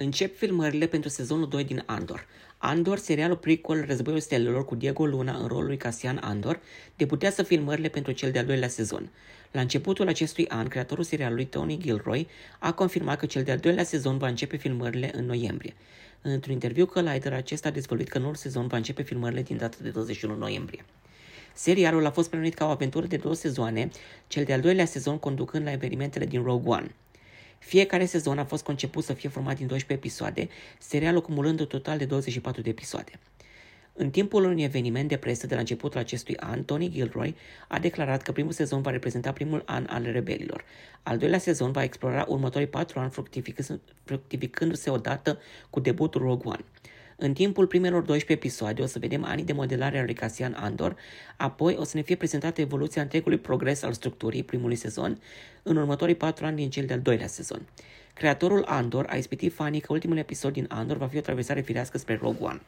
Încep filmările pentru sezonul 2 din Andor. Andor, serialul prequel Războiul Stelelor cu Diego Luna în rolul lui Cassian Andor, debutează filmările pentru cel de-al doilea sezon. La începutul acestui an, creatorul serialului Tony Gilroy a confirmat că cel de-al doilea sezon va începe filmările în noiembrie. Într-un interviu cu Collider, acesta a dezvăluit că noul sezon va începe filmările din data de 21 noiembrie. Serialul a fost prenumit ca o aventură de două sezoane, cel de-al doilea sezon conducând la evenimentele din Rogue One. Fiecare sezon a fost conceput să fie format din 12 episoade, serialul acumulând un total de 24 de episoade. În timpul unui eveniment de presă de la începutul acestui an, Tony Gilroy a declarat că primul sezon va reprezenta primul an al rebelilor. Al doilea sezon va explora următorii patru ani fructificându-se odată cu debutul Rogue One. În timpul primelor 12 episoade o să vedem anii de modelare a lui Cassian Andor, apoi o să ne fie prezentată evoluția întregului progres al structurii primului sezon în următorii patru ani din cel de-al doilea sezon. Creatorul Andor a ispitit fanii că ultimul episod din Andor va fi o traversare firească spre Rogue One.